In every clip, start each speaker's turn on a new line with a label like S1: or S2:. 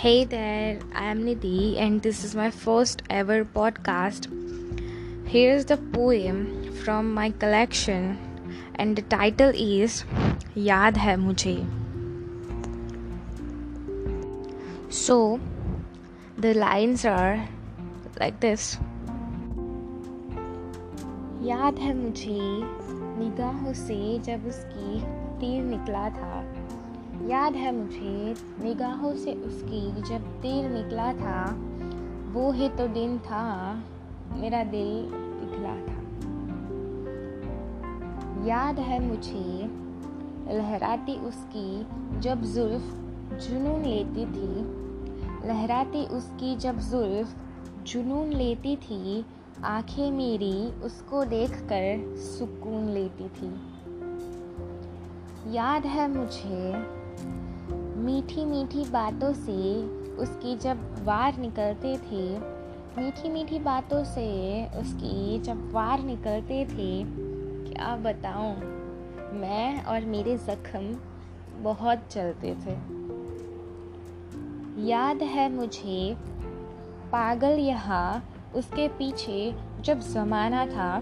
S1: Hey there, I am Nidhi, and this is my first ever podcast. Here's the poem from my collection, and the title is Yaad Hai Mujhe. So, the lines are like this याद है मुझे निगाहों से जब उसकी तीर निकला था याद है मुझे, निगाहों से उसकी जब तीर निकला था, वो ही तो दिन था, मेरा दिल पिघला था। याद है मुझे, लहराती उसकी जब जुल्फ जुनून लेती थी, लहराती उसकी जब जुल्फ जुनून लेती थी, आँखें मेरी उसको देखकर सुकून लेती थी। याद है मुझे मीठी मीठी बातों से उसकी जब वार निकलते थे मीठी मीठी बातों से उसकी जब वार निकलते थे, क्या बताऊँ? मैं और मेरे ज़ख्म बहुत चलते थे। याद है मुझे पागल यहाँ उसके पीछे जब ज़माना था।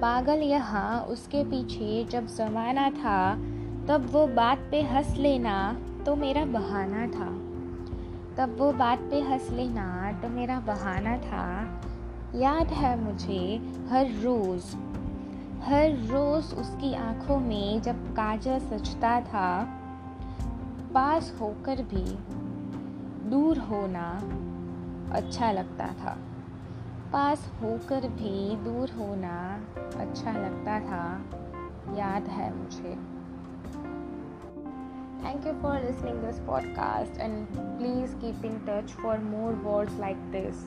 S1: पागल यहाँ उसके पीछे जब ज़माना था तब वो बात पे हंस लेना तो मेरा बहाना था। तब वो बात पे हंस लेना तो मेरा बहाना था। याद है मुझे हर रोज़ हर रोज़ उसकी आँखों में जब काजल सजता था, पास होकर भी दूर होना अच्छा लगता था। पास होकर भी दूर होना अच्छा लगता था। याद है मुझे। Thank you for listening this podcast and please keep in touch for more words like this.